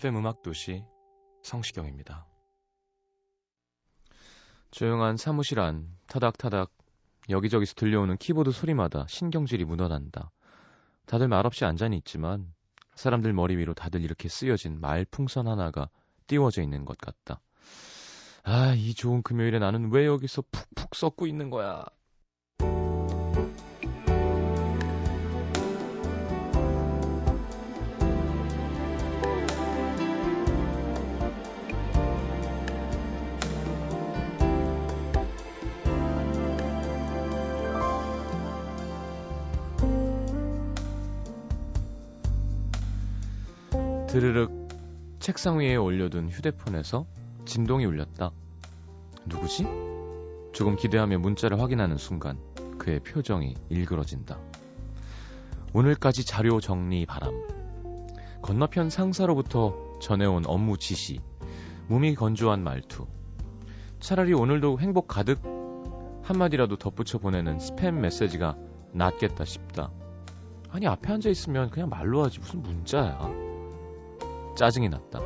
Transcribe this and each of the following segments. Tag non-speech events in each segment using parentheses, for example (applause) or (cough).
FM 음악 도시 성시경입니다. 조용한 사무실 안 타닥타닥 여기저기서 들려오는 키보드 소리마다 신경질이 묻어난다. 다들 말없이 앉아는 있지만 사람들 머리 위로 다들 이렇게 쓰여진 말풍선 하나가 띄워져 있는 것 같다. 아, 이 좋은 금요일에 나는 왜 여기서 푹푹 썩고 있는 거야? 드르륵 책상 위에 올려둔 휴대폰에서 진동이 울렸다. 누구지? 조금 기대하며 문자를 확인하는 순간 그의 표정이 일그러진다. 오늘까지 자료 정리 바람. 건너편 상사로부터 전해온 업무 지시. 몸이 건조한 말투. 차라리 오늘도 행복 가득 한마디라도 덧붙여 보내는 스팸 메시지가 낫겠다 싶다. 아니 앞에 앉아 있으면 그냥 말로 하지 무슨 문자야. 짜증이 났다.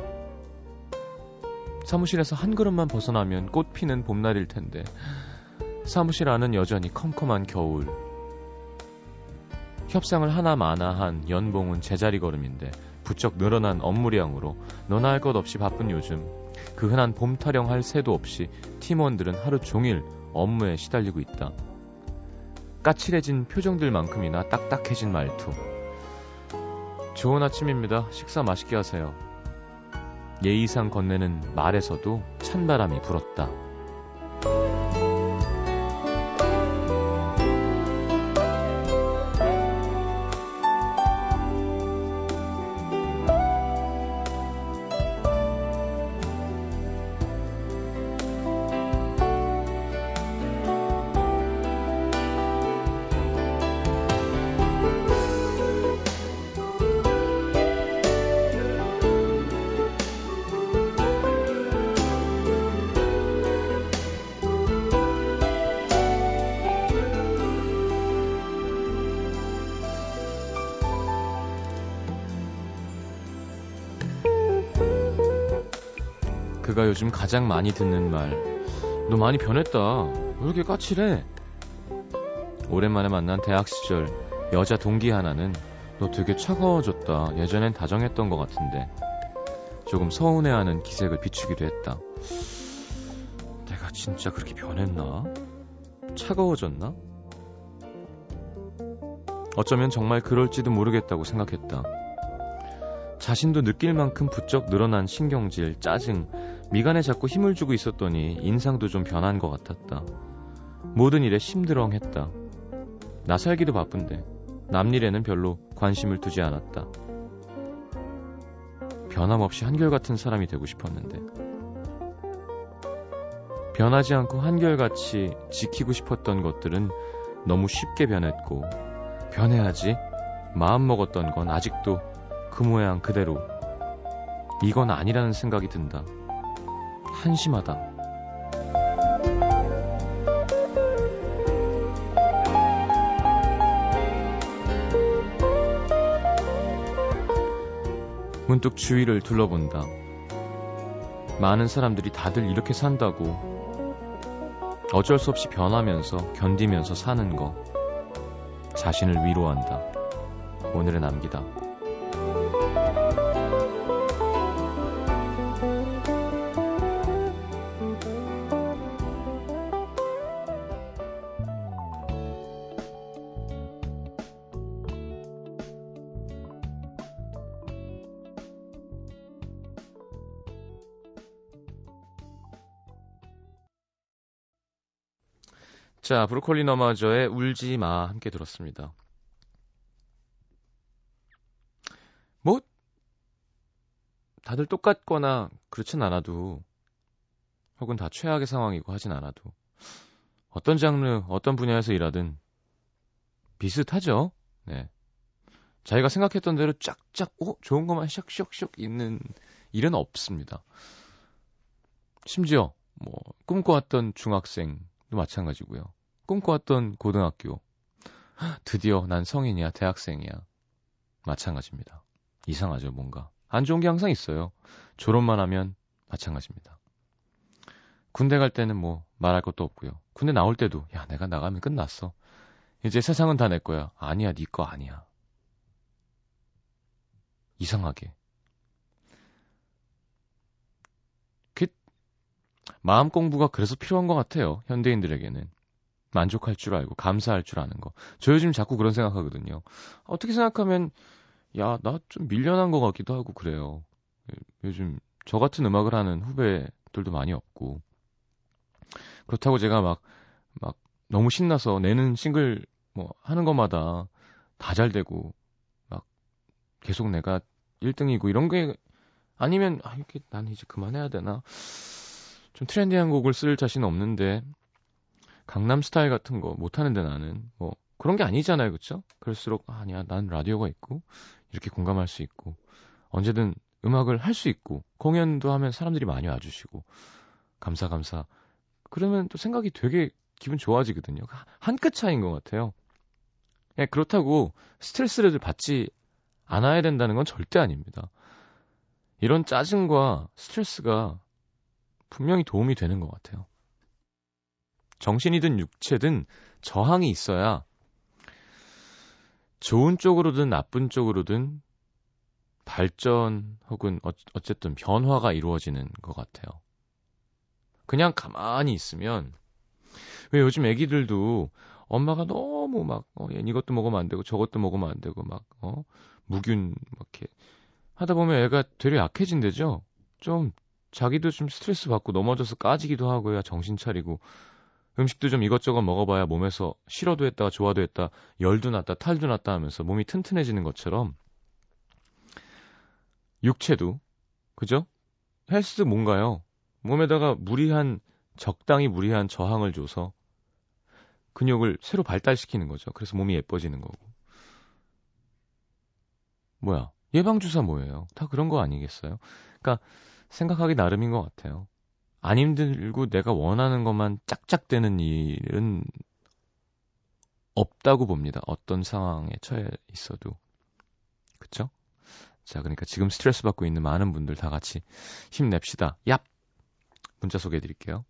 사무실에서 한 걸음만 벗어나면 꽃 피는 봄날일 텐데 사무실 안은 여전히 컴컴한 겨울. 협상을 하나 마나한 연봉은 제자리 걸음인데 부쩍 늘어난 업무량으로 너나 할 것 없이 바쁜 요즘 그 흔한 봄 타령할 새도 없이 팀원들은 하루 종일 업무에 시달리고 있다. 까칠해진 표정들만큼이나 딱딱해진 말투. 좋은 아침입니다. 식사 맛있게 하세요. 예의상 건네는 말에서도 찬바람이 불었다. 그가 요즘 가장 많이 듣는 말. 너 많이 변했다. 왜 이렇게 까칠해? 오랜만에 만난 대학 시절 여자 동기 하나는 너 되게 차가워졌다. 예전엔 다정했던 것 같은데. 조금 서운해하는 기색을 비추기도 했다. 내가 진짜 그렇게 변했나? 차가워졌나? 어쩌면 정말 그럴지도 모르겠다고 생각했다. 자신도 느낄 만큼 부쩍 늘어난 신경질, 짜증, 미간에 자꾸 힘을 주고 있었더니 인상도 좀 변한 것 같았다. 모든 일에 심드렁했다. 나 살기도 바쁜데 남 일에는 별로 관심을 두지 않았다. 변함없이 한결같은 사람이 되고 싶었는데 변하지 않고 한결같이 지키고 싶었던 것들은 너무 쉽게 변했고 변해야지 마음먹었던 건 아직도 그 모양 그대로 이건 아니라는 생각이 든다. 한심하다. 문득 주위를 둘러본다. 많은 사람들이 다들 이렇게 산다고 어쩔 수 없이 변하면서 견디면서 사는 거 자신을 위로한다. 오늘의 남기다. 자, 브로콜리 너마저의 울지 마 함께 들었습니다. 뭐 다들 똑같거나 그렇진 않아도 혹은 다 최악의 상황이고 하진 않아도 어떤 장르, 어떤 분야에서 일하든 비슷하죠. 네. 자기가 생각했던 대로 쫙쫙, 오, 좋은 것만 샥샥샥 있는 일은 없습니다. 심지어, 뭐, 꿈꿔왔던 중학생도 마찬가지고요. 꿈꿔왔던 고등학교. 드디어 난 성인이야, 대학생이야. 마찬가지입니다. 이상하죠, 뭔가. 안 좋은 게 항상 있어요. 졸업만 하면 마찬가지입니다. 군대 갈 때는 뭐 말할 것도 없고요. 군대 나올 때도 야 내가 나가면 끝났어. 이제 세상은 다 내 거야. 아니야 네 거 아니야. 이상하게. 마음 공부가 그래서 필요한 것 같아요. 현대인들에게는. 만족할 줄 알고 감사할 줄 아는 거. 저 요즘 자꾸 그런 생각하거든요. 어떻게 생각하면 야 나 좀 밀려난 것 같기도 하고 그래요. 요즘 저 같은 음악을 하는 후배들도 많이 없고 그렇다고 제가 막, 막 너무 신나서 내는 싱글 뭐 하는 것마다 다 잘 되고 막 계속 내가 1등이고 이런 게 아니면 아 이렇게 난 이제 그만해야 되나 좀 트렌디한 곡을 쓸 자신은 없는데 강남 스타일 같은 거 못하는데 나는 뭐 그런 게 아니잖아요 그쵸 그럴수록 아, 아니야 난 라디오가 있고 이렇게 공감할 수 있고 언제든 음악을 할 수 있고 공연도 하면 사람들이 많이 와주시고 감사 감사 그러면 또 생각이 되게 기분 좋아지거든요. 한 끗 차이인 것 같아요. 예, 그렇다고 스트레스를 받지 않아야 된다는 건 절대 아닙니다. 이런 짜증과 스트레스가 분명히 도움이 되는 것 같아요. 정신이든 육체든 저항이 있어야 좋은 쪽으로든 나쁜 쪽으로든 발전 혹은 어쨌든 변화가 이루어지는 것 같아요. 그냥 가만히 있으면 왜 요즘 애기들도 엄마가 너무 막 어, 이것도 먹으면 안 되고 저것도 먹으면 안 되고 막 어, 무균 막 이렇게 하다 보면 애가 되려 약해진대죠. 좀 자기도 좀 스트레스 받고 넘어져서 까지기도 하고야 정신 차리고 음식도 좀 이것저것 먹어봐야 몸에서 싫어도 했다가 좋아도 했다 열도 났다 탈도 났다 하면서 몸이 튼튼해지는 것처럼 육체도 그죠? 헬스 뭔가요? 몸에다가 무리한 적당히 무리한 저항을 줘서 근육을 새로 발달시키는 거죠. 그래서 몸이 예뻐지는 거고. 뭐야? 예방주사 뭐예요? 다 그런 거 아니겠어요? 그러니까 생각하기 나름인 것 같아요. 안 힘들고 내가 원하는 것만 짝짝대는 일은 없다고 봅니다. 어떤 상황에 처해 있어도. 그쵸? 자, 그러니까 지금 스트레스 받고 있는 많은 분들 다 같이 힘냅시다. 얍! 문자 소개해 드릴게요.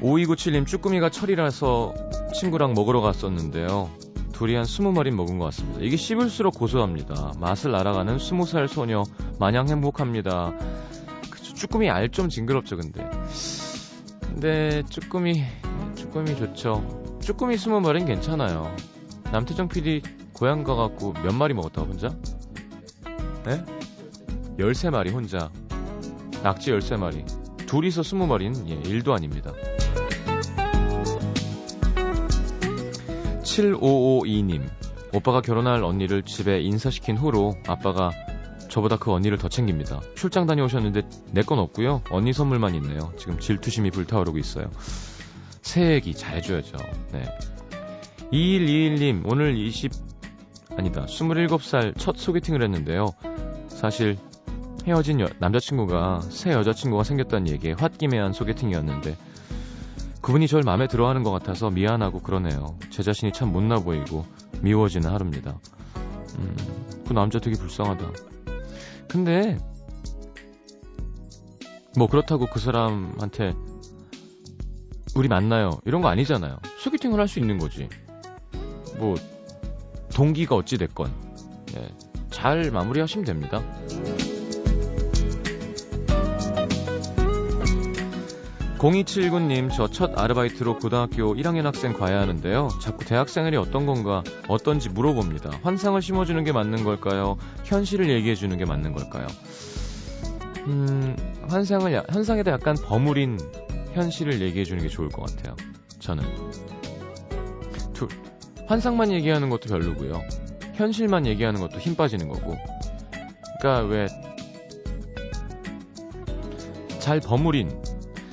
오이구칠님 쭈꾸미가 철이라서 친구랑 먹으러 갔었는데요. 둘이 한 스무 마리 먹은 것 같습니다. 이게 씹을수록 고소합니다. 맛을 알아가는 스무 살 소녀 마냥 행복합니다. 그쵸, 쭈꾸미 알 좀 징그럽죠, 근데. 근데 쭈꾸미 쭈꾸미 좋죠. 쭈꾸미 스무 마리는 괜찮아요. 남태정 PD 고향 가갖고 몇 마리 먹었다 혼자? 네? 13마리 혼자. 낙지 13마리. 둘이서 20마리는 예, 1도 아닙니다. 7552님. 오빠가 결혼할 언니를 집에 인사시킨 후로 아빠가 저보다 그 언니를 더 챙깁니다. 출장 다녀오셨는데 내 건 없고요. 언니 선물만 있네요. 지금 질투심이 불타오르고 있어요. 새해기 잘해줘야죠. 네. 2121님, 오늘 20, 아니다, 27살 첫 소개팅을 했는데요. 사실 헤어진 여, 남자친구가 새 여자친구가 생겼다는 얘기에 홧김에한 소개팅이었는데 그분이 절 마음에 들어하는 것 같아서 미안하고 그러네요. 제 자신이 참 못나 보이고 미워지는 하루입니다. 음, 그 남자 되게 불쌍하다. 근데 뭐 그렇다고 그 사람한테 우리 만나요 이런 거 아니잖아요. 소개팅을 할 수 있는 거지. 뭐 동기가 어찌 됐건 예, 잘 마무리하시면 됩니다. 0279님, 저 첫 아르바이트로 고등학교 1학년 학생 과외하는데요. 자꾸 대학생활이 어떤 건가, 어떤지 물어봅니다. 환상을 심어주는 게 맞는 걸까요? 현실을 얘기해주는 게 맞는 걸까요? 음, 환상을, 환상에다 약간 버무린 현실을 얘기해주는 게 좋을 것 같아요. 저는. 둘, 환상만 얘기하는 것도 별로고요. 현실만 얘기하는 것도 힘 빠지는 거고. 그러니까 왜 잘 버무린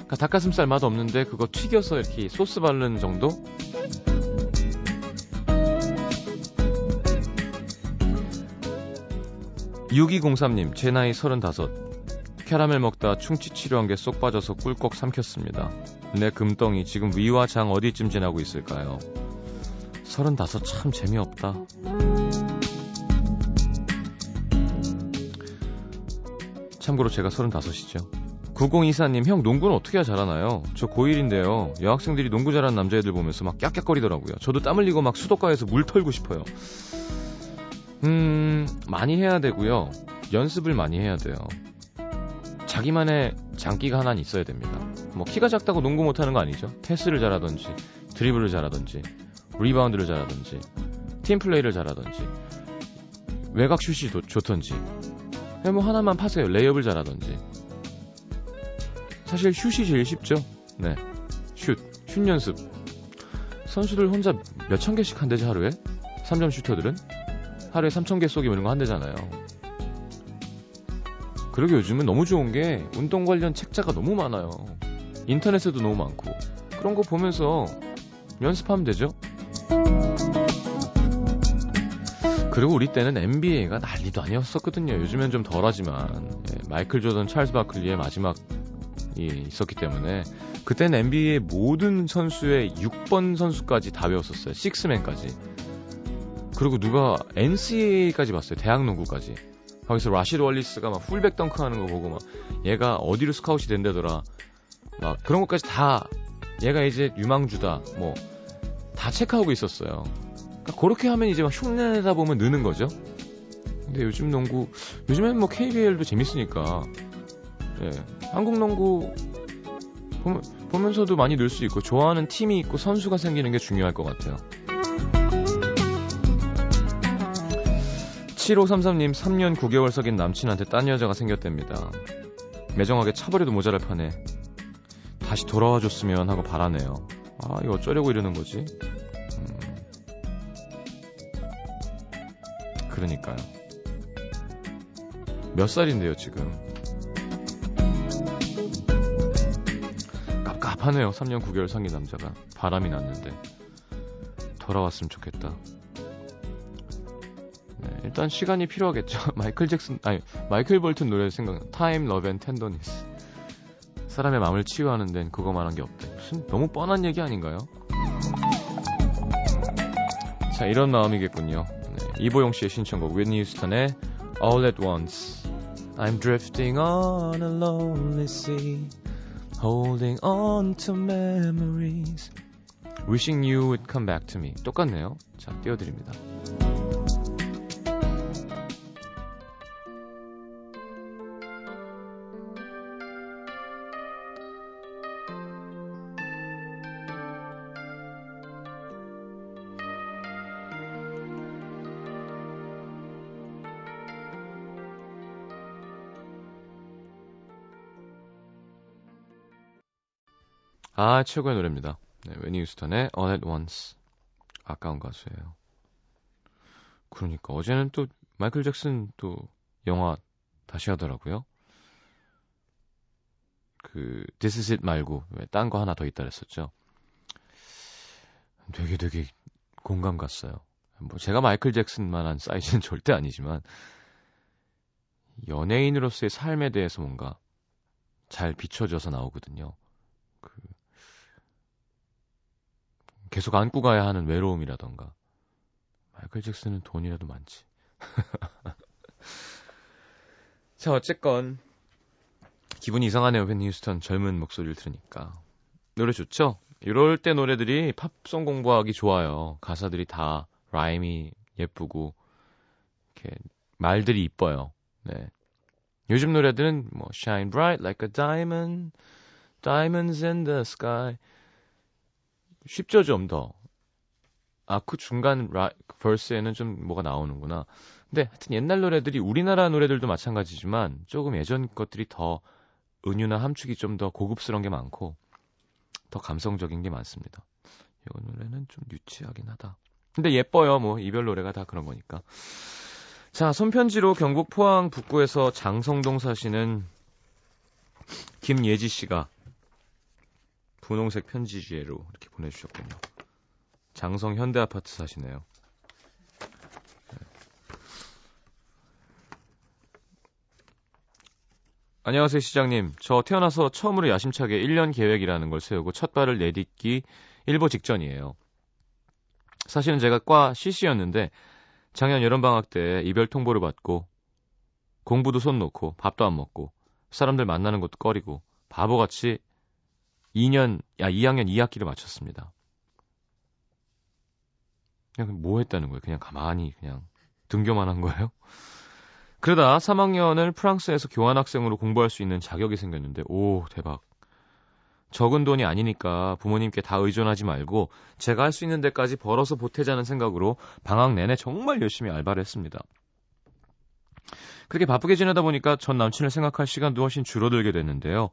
그러니까 닭가슴살 맛 없는데 그거 튀겨서 이렇게 소스 바르는 정도? (6203님) 제 나이 (35) 캐러멜 먹다 충치 치료한 게 쏙 빠져서 꿀꺽 삼켰습니다. 내 금덩이 지금 위와 장 어디쯤 지나고 있을까요? (35) 참 재미없다. 참고로 제가 (35이죠) 9024님, 형 농구는 어떻게 해야 잘하나요? 저 고1인데요. 여학생들이 농구 잘하는 남자애들 보면서 막 깍깍거리더라고요. 저도 땀 흘리고 막 수도가에서 물 털고 싶어요. 음, 많이 해야 되고요. 연습을 많이 해야 돼요. 자기만의 장기가 하나는 있어야 됩니다. 뭐 키가 작다고 농구 못하는 거 아니죠? 패스를 잘하든지, 드리블을 잘하든지, 리바운드를 잘하든지, 팀플레이를 잘하든지, 외곽 슛이 좋던지, 뭐 하나만 파세요. 레이업을 잘하든지. 사실 슛이 제일 쉽죠. 네. 슛. 슛 연습. 선수들 혼자 몇천 개씩 한대지 하루에? 3점 슈터들은? 하루에 3천 개 쏘기면 이런 거 한대잖아요. 그러게 요즘은 너무 좋은 게 운동 관련 책자가 너무 많아요. 인터넷에도 너무 많고. 그런 거 보면서 연습하면 되죠. 그리고 우리 때는 NBA가 난리도 아니었었거든요. 요즘엔 좀 덜하지만 예, 마이클 조던, 찰스 바클리의 마지막 있었기 때문에 그때는 NBA의 모든 선수의 6번 선수까지 다 배웠었어요. 식스맨까지. 그리고 누가 NCAA까지 봤어요. 대학 농구까지. 거기서 라시드 월리스가 막 풀백 덩크 하는 거 보고 막 얘가 어디로 스카웃이 된다더라. 막 그런 것까지 다 얘가 이제 유망주다. 뭐 다 체크하고 있었어요. 그러니까 그렇게 하면 이제 막 흉내내다 보면 느는 거죠. 근데 요즘 농구 요즘엔 뭐 KBL도 재밌으니까 예. 한국 농구 보면, 서도 많이 늘 수 있고 좋아하는 팀이 있고 선수가 생기는 게 중요할 것 같아요. 7533님 3년 9개월 석인 남친한테 딴 여자가 생겼답니다. 매정하게 차버려도 모자랄 판에 다시 돌아와 줬으면 하고 바라네요. 아 이거 어쩌려고 이러는 거지? 음. 그러니까요. 몇 살인데요 지금? 답하네요. 3년 9개월 상기 남자가 바람이 났는데 돌아왔으면 좋겠다. 네, 일단 시간이 필요하겠죠. (laughs) 마이클 잭슨 아니 마이클 볼튼 노래 생각. Time Love and Tenderness. 사람의 마음을 치유하는 데는 그거만한 게 없대. 무슨 너무 뻔한 얘기 아닌가요? 자 이런 마음이겠군요. 네, 이보영 씨의 신청곡 휘트니 휴스턴의 All at Once. I'm drifting on a lonely sea. Holding on to memories. Wishing you would come back to me. 똑같네요. 자, 띄워드립니다. 아, 최고의 노래입니다. 네, 웨니 유스턴의 All at Once. 아까운 가수예요. 그러니까 어제는 또 마이클 잭슨 또 영화 다시 하더라고요. 그 This is it 말고 딴거 하나 더 있다 그랬었죠. 되게 되게 공감 갔어요. 뭐 제가 마이클 잭슨만한 사이즈는 (laughs) 절대 아니지만 연예인으로서의 삶에 대해서 뭔가 잘 비춰져서 나오거든요. 그 계속 안고 가야 하는 외로움이라던가. 마이클 잭슨은 돈이라도 많지. (laughs) 자, 어쨌건 기분이 이상하네요. 웬니 휴스턴 젊은 목소리를 들으니까. 노래 좋죠? 이럴 때 노래들이 팝송 공부하기 좋아요. 가사들이 다 라임이 예쁘고 이렇게 말들이 이뻐요. 네. 요즘 노래들은 뭐 Shine Bright Like a Diamond, Diamonds in the Sky. 쉽죠, 좀 더. 아, 그 중간 라, 벌스에는 좀 뭐가 나오는구나. 근데 하여튼 옛날 노래들이 우리나라 노래들도 마찬가지지만 조금 예전 것들이 더 은유나 함축이 좀 더 고급스러운 게 많고 더 감성적인 게 많습니다. 이 노래는 좀 유치하긴 하다. 근데 예뻐요. 뭐 이별 노래가 다 그런 거니까. 자, 손편지로 경북 포항 북구에서 장성동 사시는 김예지 씨가 분홍색 편지지로 이렇게 보내주셨군요. 장성 현대 아파트 사시네요. 네. 안녕하세요, 시장님. 저 태어나서 처음으로 야심차게 1년 계획이라는 걸 세우고 첫 발을 내딛기 일보 직전이에요. 사실은 제가 과 CC였는데 작년 여름방학 때 이별 통보를 받고 공부도 손 놓고 밥도 안 먹고 사람들 만나는 것도 꺼리고 바보같이 2년, 야, 2학년 2학기를 마쳤습니다. 그냥 뭐 했다는 거예요? 그냥 가만히 그냥 등교만 한 거예요? (laughs) 그러다 3학년을 프랑스에서 교환학생으로 공부할 수 있는 자격이 생겼는데, 오, 대박. 적은 돈이 아니니까 부모님께 다 의존하지 말고 제가 할 수 있는 데까지 벌어서 보태자는 생각으로 방학 내내 정말 열심히 알바를 했습니다. 그렇게 바쁘게 지내다 보니까 전 남친을 생각할 시간도 훨씬 줄어들게 됐는데요.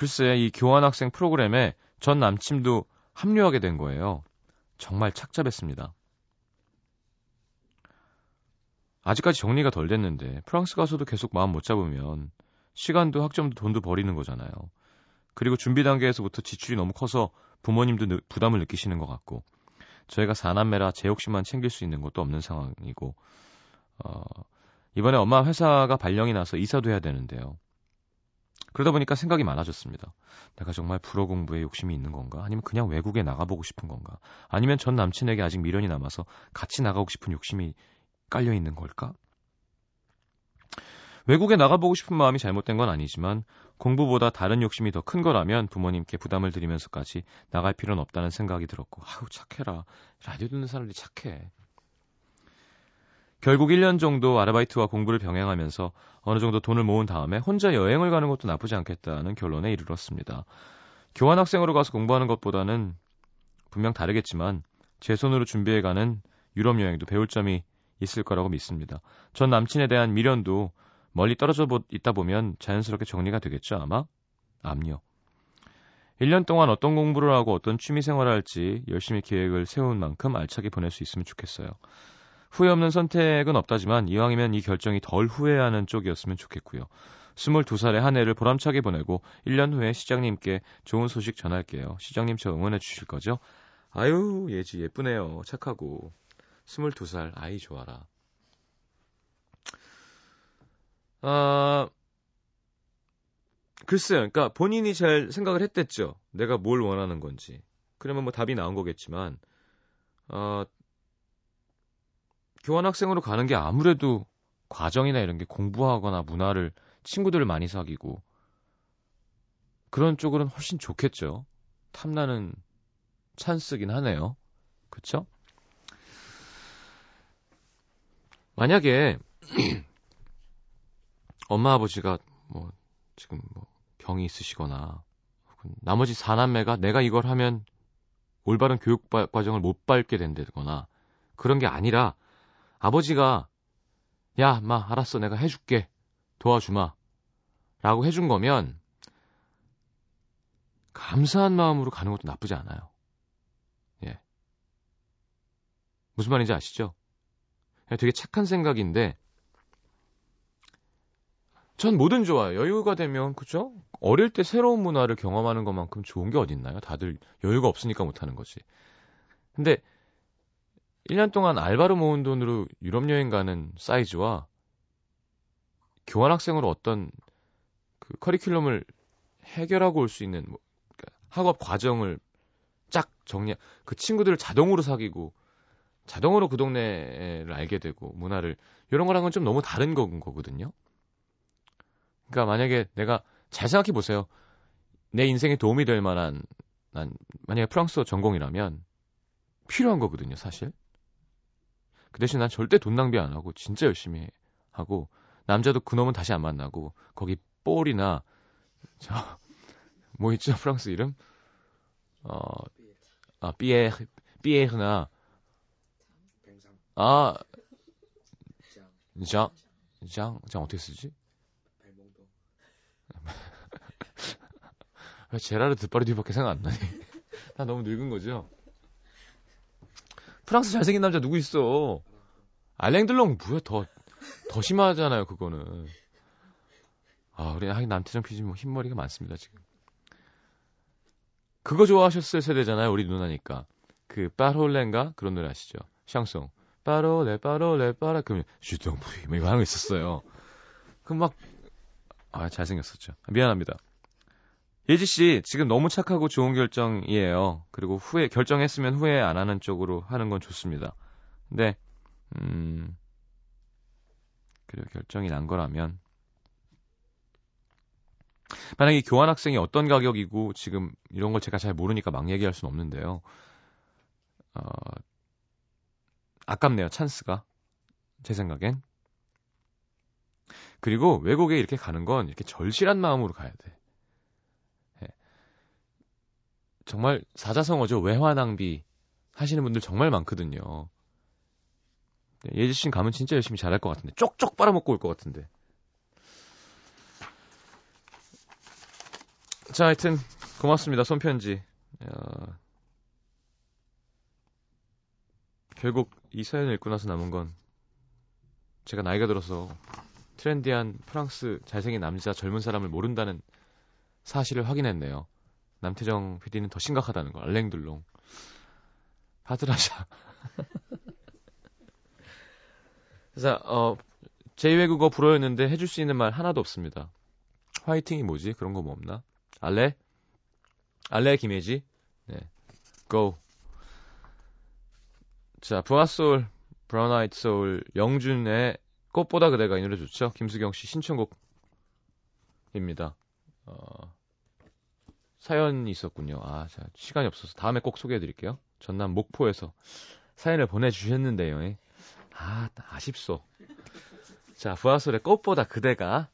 글쎄 이 교환학생 프로그램에 전 남친도 합류하게 된 거예요. 정말 착잡했습니다. 아직까지 정리가 덜 됐는데 프랑스 가서도 계속 마음 못 잡으면 시간도 학점도 돈도 버리는 거잖아요. 그리고 준비 단계에서부터 지출이 너무 커서 부모님도 부담을 느끼시는 것 같고 저희가 사남매라 제 욕심만 챙길 수 있는 것도 없는 상황이고 어, 이번에 엄마 회사가 발령이 나서 이사도 해야 되는데요. 그러다 보니까 생각이 많아졌습니다. 내가 정말 불어 공부에 욕심이 있는 건가? 아니면 그냥 외국에 나가보고 싶은 건가? 아니면 전 남친에게 아직 미련이 남아서 같이 나가고 싶은 욕심이 깔려 있는 걸까? 외국에 나가보고 싶은 마음이 잘못된 건 아니지만 공부보다 다른 욕심이 더 큰 거라면 부모님께 부담을 드리면서까지 나갈 필요는 없다는 생각이 들었고 아우 착해라 라디오 듣는 사람들이 착해 결국 1년 정도 아르바이트와 공부를 병행하면서 어느 정도 돈을 모은 다음에 혼자 여행을 가는 것도 나쁘지 않겠다는 결론에 이르렀습니다. 교환학생으로 가서 공부하는 것보다는 분명 다르겠지만 제 손으로 준비해가는 유럽 여행도 배울 점이 있을 거라고 믿습니다. 전 남친에 대한 미련도 멀리 떨어져 있다 보면 자연스럽게 정리가 되겠죠, 아마? 암요. 1년 동안 어떤 공부를 하고 어떤 취미 생활을 할지 열심히 계획을 세운 만큼 알차게 보낼 수 있으면 좋겠어요. 후회 없는 선택은 없다지만 이왕이면 이 결정이 덜 후회하는 쪽이었으면 좋겠고요. 22살의 한 해를 보람차게 보내고 1년 후에 시장님께 좋은 소식 전할게요. 시장님 저 응원해 주실 거죠? 아유, 예지 예쁘네요. 착하고. 22살 아이 좋아라. 아, 글쎄요. 그러니까 본인이 잘 생각을 했댔죠. 내가 뭘 원하는 건지. 그러면 뭐 답이 나온 거겠지만, 어, 교환학생으로 가는 게 아무래도 과정이나 이런 게 공부하거나 문화를 친구들을 많이 사귀고 그런 쪽으로는 훨씬 좋겠죠. 탐나는 찬스긴 하네요. 그쵸? 만약에 (clears throat) 엄마 아버지가 뭐 지금 뭐 병이 있으시거나 나머지 사남매가 내가 이걸 하면 올바른 교육 과정을 못 밟게 된다거나 그런 게 아니라 아버지가 야, 마 알았어. 내가 해 줄게. 도와주마. 라고 해준 거면 감사한 마음으로 가는 것도 나쁘지 않아요. 예. 무슨 말인지 아시죠? 되게 착한 생각인데 전 뭐든 좋아요. 여유가 되면 그죠? 어릴 때 새로운 문화를 경험하는 것만큼 좋은 게 어딨나요? 다들 여유가 없으니까 못하는 거지. 근데 1년 동안 알바로 모은 돈으로 유럽 여행 가는 사이즈와 교환학생으로 어떤 그 커리큘럼을 해결하고 올 수 있는 뭐, 그러니까 학업 과정을 쫙 정리, 그 친구들을 자동으로 사귀고 자동으로 그 동네를 알게 되고 문화를 이런 거랑은 좀 너무 다른 거, 거거든요. 그러니까 만약에 내가 잘 생각해 보세요. 내 인생에 도움이 될 만한 난 만약에 프랑스어 전공이라면 필요한 거거든요, 사실. 그 대신 난 절대 돈 낭비 안 하고 진짜 열심히 하고 남자도 그놈은 다시 안 만나고 거기 볼이나 저 (laughs) 뭐 있죠? 프랑스 이름? 어, 아, 삐에, 삐에흐나. 아, 장, 장, 장 어떻게 쓰지? (laughs) 왜 제라르 드파르디밖에 생각 안 나니? (laughs) 나 너무 늙은 거죠? 프랑스 잘생긴 남자 누구 있어? 알랭들롱 뭐야 더, 더 심하잖아요, 그거는. 아, 우리 하긴 남태정 피지 뭐 흰머리가 많습니다, 지금. 그거 좋아하셨을 세대잖아요, 우리 누나니까. 그, 빠롤렌가? 그런 노래 아시죠? 샹송. 빠롤레, 빠롤레, 빠라. 그러면, 슈동부이, 뭐 이거 하는 거 있었어요. 그 막, 아, 잘생겼었죠. 미안합니다. 예지 씨, 지금 너무 착하고 좋은 결정이에요. 그리고 후회, 결정했으면 후회 안 하는 쪽으로 하는 건 좋습니다. 근데, 음, 그리고 결정이 난 거라면, 만약에 교환 학생이 어떤 가격이고 지금 이런 걸 제가 잘 모르니까 막 얘기할 수는 없는데요. 어, 아깝네요, 찬스가. 제 생각엔. 그리고 외국에 이렇게 가는 건 이렇게 절실한 마음으로 가야 돼. 예. 정말 사자성어죠. 외화 낭비 하시는 분들 정말 많거든요. 네, 예지 씨는 가면 진짜 열심히 잘할 것 같은데. 쪽쪽 빨아먹고 올 것 같은데. 자, 하여튼 고맙습니다. 손편지. 어, 결국 이 사연을 읽고 나서 남은 건 제가 나이가 들어서 트렌디한 프랑스 잘생긴 남자 젊은 사람을 모른다는 사실을 확인했네요. 남태정 PD는 더 심각하다는 거. 알랭들롱. 하드라샤. (laughs) 자, 어, 제2외국어 불어였는데 해줄 수 있는 말 하나도 없습니다. 화이팅이 뭐지? 그런 거 뭐 없나? 알레? 알레 김혜지? 네. 고. 자, 부하솔, 브라운 아이트 소울, 영준의 꽃보다 그대가 이 노래 좋죠? 김수경 씨 신청곡입니다. 어, 사연이 있었군요. 아, 자, 시간이 없어서 다음에 꼭 소개해 드릴게요. 전남 목포에서 사연을 보내주셨는데요. 아, 아쉽소. 자, 부하솔의 꽃보다 그대가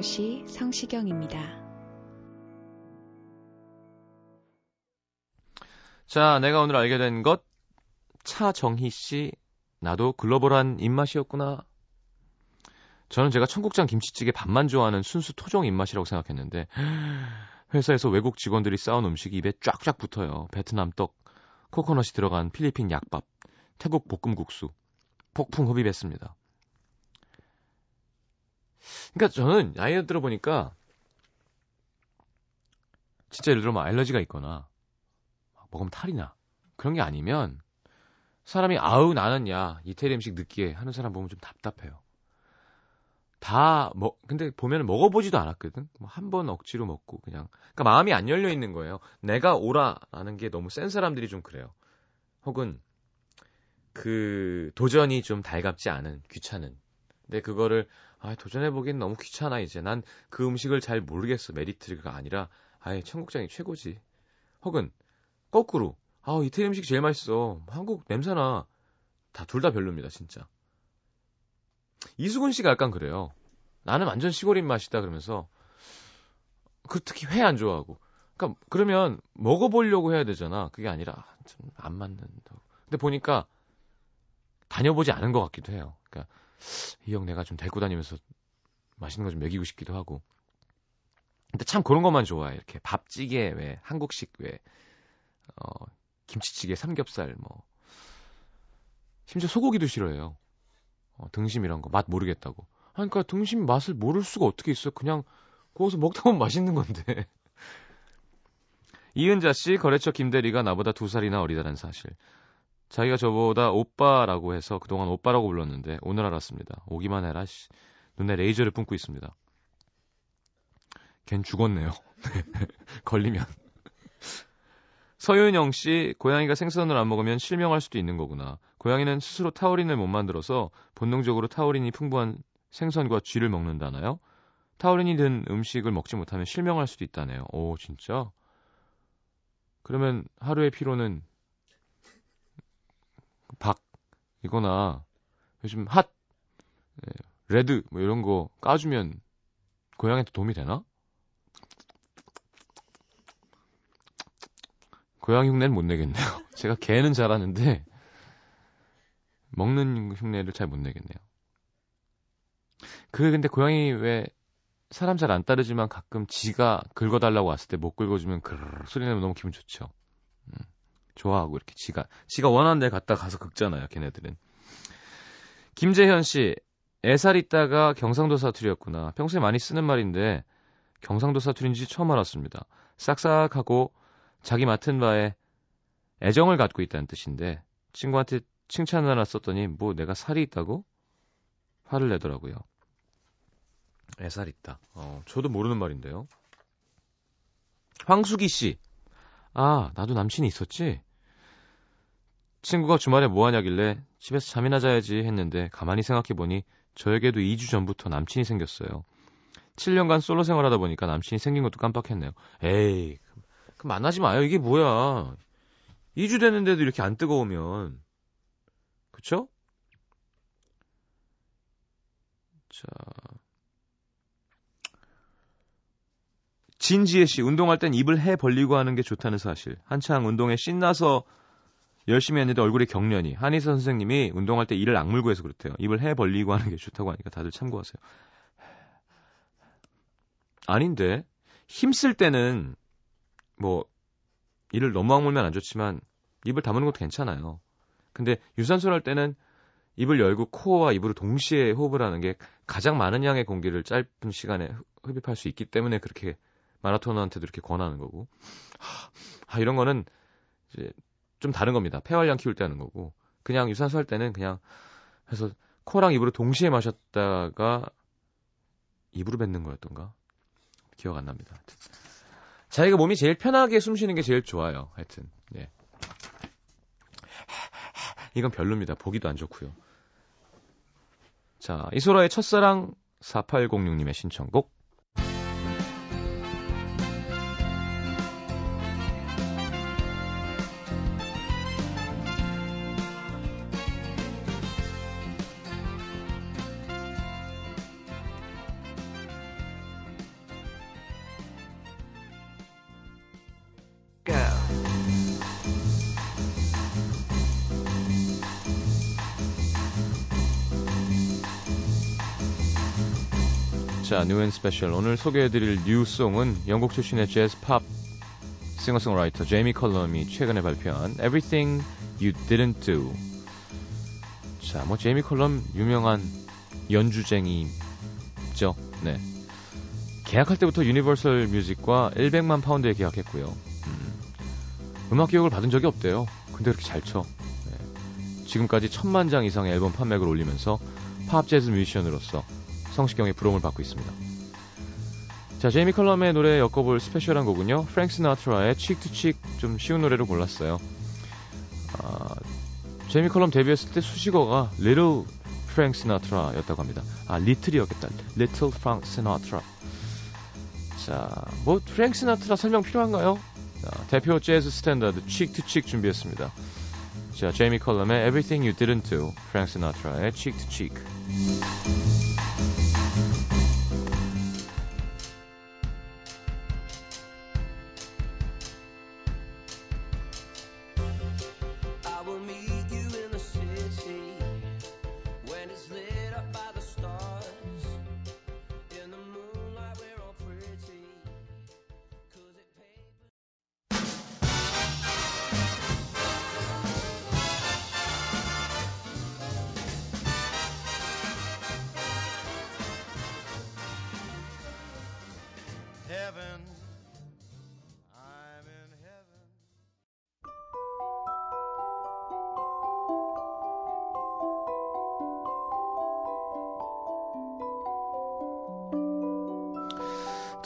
도시 성시경입니다. 자, 내가 오늘 알게 된 것, 차정희 씨, 나도 글로벌한 입맛이었구나. 저는 제가 청국장 김치찌개 밥만 좋아하는 순수 토종 입맛이라고 생각했는데, (gasps) 회사에서 외국 직원들이 싸운 음식이 입에 쫙쫙 붙어요. 베트남 떡, 코코넛이 들어간 필리핀 약밥, 태국 볶음국수. 폭풍 흡입했습니다. 그러니까 저는 나이 들어보니까, 진짜 예를 들면 알러지가 있거나, 먹으면 탈이 나. 그런 게 아니면 사람이 아우 나는 야 이태리 음식 느끼해 하는 사람 보면 좀 답답해요. 다 뭐 근데 보면 먹어보지도 않았거든. 뭐 한 번 억지로 먹고 그냥 그러니까 마음이 안 열려 있는 거예요. 내가 오라라는 게 너무 센 사람들이 좀 그래요. 혹은 그 도전이 좀 달갑지 않은 귀찮은. 근데 그거를 아 도전해 보기엔 너무 귀찮아 이제. 난 그 음식을 잘 모르겠어 메리트가 아니라. 아예 청국장이 최고지. 혹은 거꾸로. 아 이태리 음식 제일 맛있어. 한국 냄새나. 다 둘 다 별로입니다 진짜. 이수근 씨가 약간 그래요. 나는 완전 시골 입맛이다 그러면서 그 특히 회 안 좋아하고. 그러니까 그러면 먹어보려고 해야 되잖아. 그게 아니라 좀 안 맞는다 근데 보니까 다녀보지 않은 것 같기도 해요. 그러니까 이 형 내가 좀 데리고 다니면서 맛있는 거 좀 먹이고 싶기도 하고 근데 참 그런 것만 좋아해. 이렇게 밥찌개 왜 한국식 왜 어, 김치찌개, 삼겹살 뭐 심지어 소고기도 싫어해요. 어, 등심 이런 거 맛 모르겠다고. 그러니까 등심 맛을 모를 수가 어떻게 있어? 그냥 구워서 먹다 보면 (laughs) 맛있는 건데. (laughs) 이은자 씨 거래처 김대리가 나보다 두 살이나 어리다는 사실. 자기가 저보다 오빠라고 해서 그동안 오빠라고 불렀는데 오늘 알았습니다. 오기만 해라. 씨. 눈에 레이저를 뿜고 있습니다. 걘 죽었네요. (laughs) 걸리면. 서윤영 씨, 고양이가 생선을 안 먹으면 실명할 수도 있는 거구나. 고양이는 스스로 타우린을 못 만들어서 본능적으로 타우린이 풍부한 생선과 쥐를 먹는다나요? 타우린이 든 음식을 먹지 못하면 실명할 수도 있다네요. 오, 진짜? 그러면 하루의 피로는 박 이거나 요즘 핫 예, 레드 뭐 이런 거 까주면 고양이한테 도움이 되나? 고양이 흉내는 못 내겠네요. (laughs) 제가 개는 잘하는데 먹는 흉내를 잘 못 내겠네요. 그 근데 고양이 왜 사람 잘 안 따르지만 가끔 지가 긁어달라고 왔을 때 못 긁어주면 그르르 소리 내면 너무 기분 좋죠. 음, 좋아하고 이렇게 지가 지가 원하는 데 갔다 가서 긁잖아요. 걔네들은. 김재현 씨 애살 있다가 경상도 사투리였구나. 평소에 많이 쓰는 말인데 경상도 사투리인지 처음 알았습니다. 싹싹하고 자기 맡은 바에 애정을 갖고 있다는 뜻인데 친구한테 칭찬을 하나 썼더니 뭐 내가 살이 있다고 화를 내더라고요. 애살 있다. 어, 저도 모르는 말인데요. 황수기 씨. 아, 나도 남친이 있었지? 친구가 주말에 뭐 하냐길래 집에서 잠이나 자야지 했는데 가만히 생각해보니 저에게도 2주 전부터 남친이 생겼어요. 7년간 솔로 생활하다 보니까 남친이 생긴 것도 깜빡했네요. 에이, 그럼 만나지 마요. 이게 뭐야. 2주 됐는데도 이렇게 안 뜨거우면. 그쵸? 자. 진지혜 씨, 운동할 땐 입을 해 벌리고 하는 게 좋다는 사실. 한창 운동에 신나서 열심히 했는데 얼굴에 경련이. 한의사 선생님이 운동할 때 이를 악물고 해서 그렇대요. 입을 해 벌리고 하는 게 좋다고 하니까 다들 참고하세요. 아닌데. 힘쓸 때는 뭐 이를 너무 악물면 안 좋지만 입을 다무는 것도 괜찮아요. 근데 유산소를 할 때는 입을 열고 코와 입으로 동시에 호흡을 하는 게 가장 많은 양의 공기를 짧은 시간에 흡입할 수 있기 때문에 그렇게 마라토너한테도 이렇게 권하는 거고. 하, 이런 거는 이제 좀 다른 겁니다. 폐활량 키울 때 하는 거고. 그냥 유산소 할 때는 그냥 해서 코랑 입으로 동시에 마셨다가 입으로 뱉는 거였던가? 기억 안 납니다. 자기가 몸이 제일 편하게 숨 쉬는 게 제일 좋아요. 하여튼. 예. 이건 별로입니다. 보기도 안 좋고요. 자, 이소라의 첫사랑 4806님의 신청곡 자, New and Special. 오늘 소개해드릴 new song은 영국 출신의 재즈 팝 싱어송라이터 제이미 컬럼이 최근에 발표한 Everything You Didn't Do. 자, 뭐 제이미 컬럼 유명한 연주쟁이죠. 네. 계약할 때부터 유니버설 뮤직과 100만 파운드에 계약했고요. 음, 음악 교육을 받은 적이 없대요. 근데 그렇게 잘 쳐. 네. 지금까지 천만 장 이상의 앨범 판매를 올리면서 팝 재즈 뮤지션으로서 성시경의 부름을 받고 있습니다. 자, 제이미 컬럼의 노래 엮어볼 special한 곡은요. 프랭크 시나트라의 Cheek to Cheek 좀 쉬운 노래로 골랐어요. 아, 제이미 컬럼 데뷔했을 때 수식어가 Little Frank Sinatra였다고 합니다. 아, little이었겠다. Little Frank Sinatra. 자, 뭐 프랭크 시나트라 설명 필요한가요? 자, 대표 재즈 스탠다드 Cheek to Cheek 준비했습니다. 자, 제이미 컬럼의 Everything You Didn't Do, 프랭크 스나트라의 칙투 칙.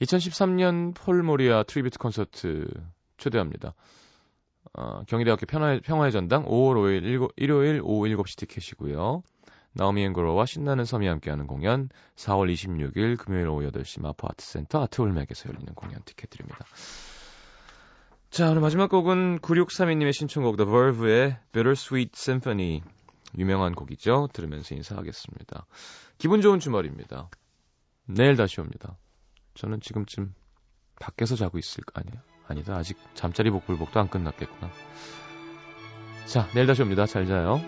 2013년 폴 모리아 tribute 콘서트 초대합니다. 어, 경희대학교 평화의, 전당 5월 5일 일 일요일 오후 7시 티켓이고요. 나오미 앵그로와 신나는 섬이 함께하는 공연 4월 26일 금요일 오후 8시 마포 아트센터 아트홀맥에서 열리는 공연 티켓 드립니다. 자, 오늘 마지막 곡은 9632님의 신청곡 The Verve의 Bittersweet Symphony 유명한 곡이죠. 들으면서 인사하겠습니다. 기분 좋은 주말입니다. 내일 다시 옵니다. 저는 지금쯤 밖에서 자고 있을 거 아니에요. 아니다. 아직 잠자리 복불복도 안 끝났겠구나. 자, 내일 다시 옵니다. 잘 자요.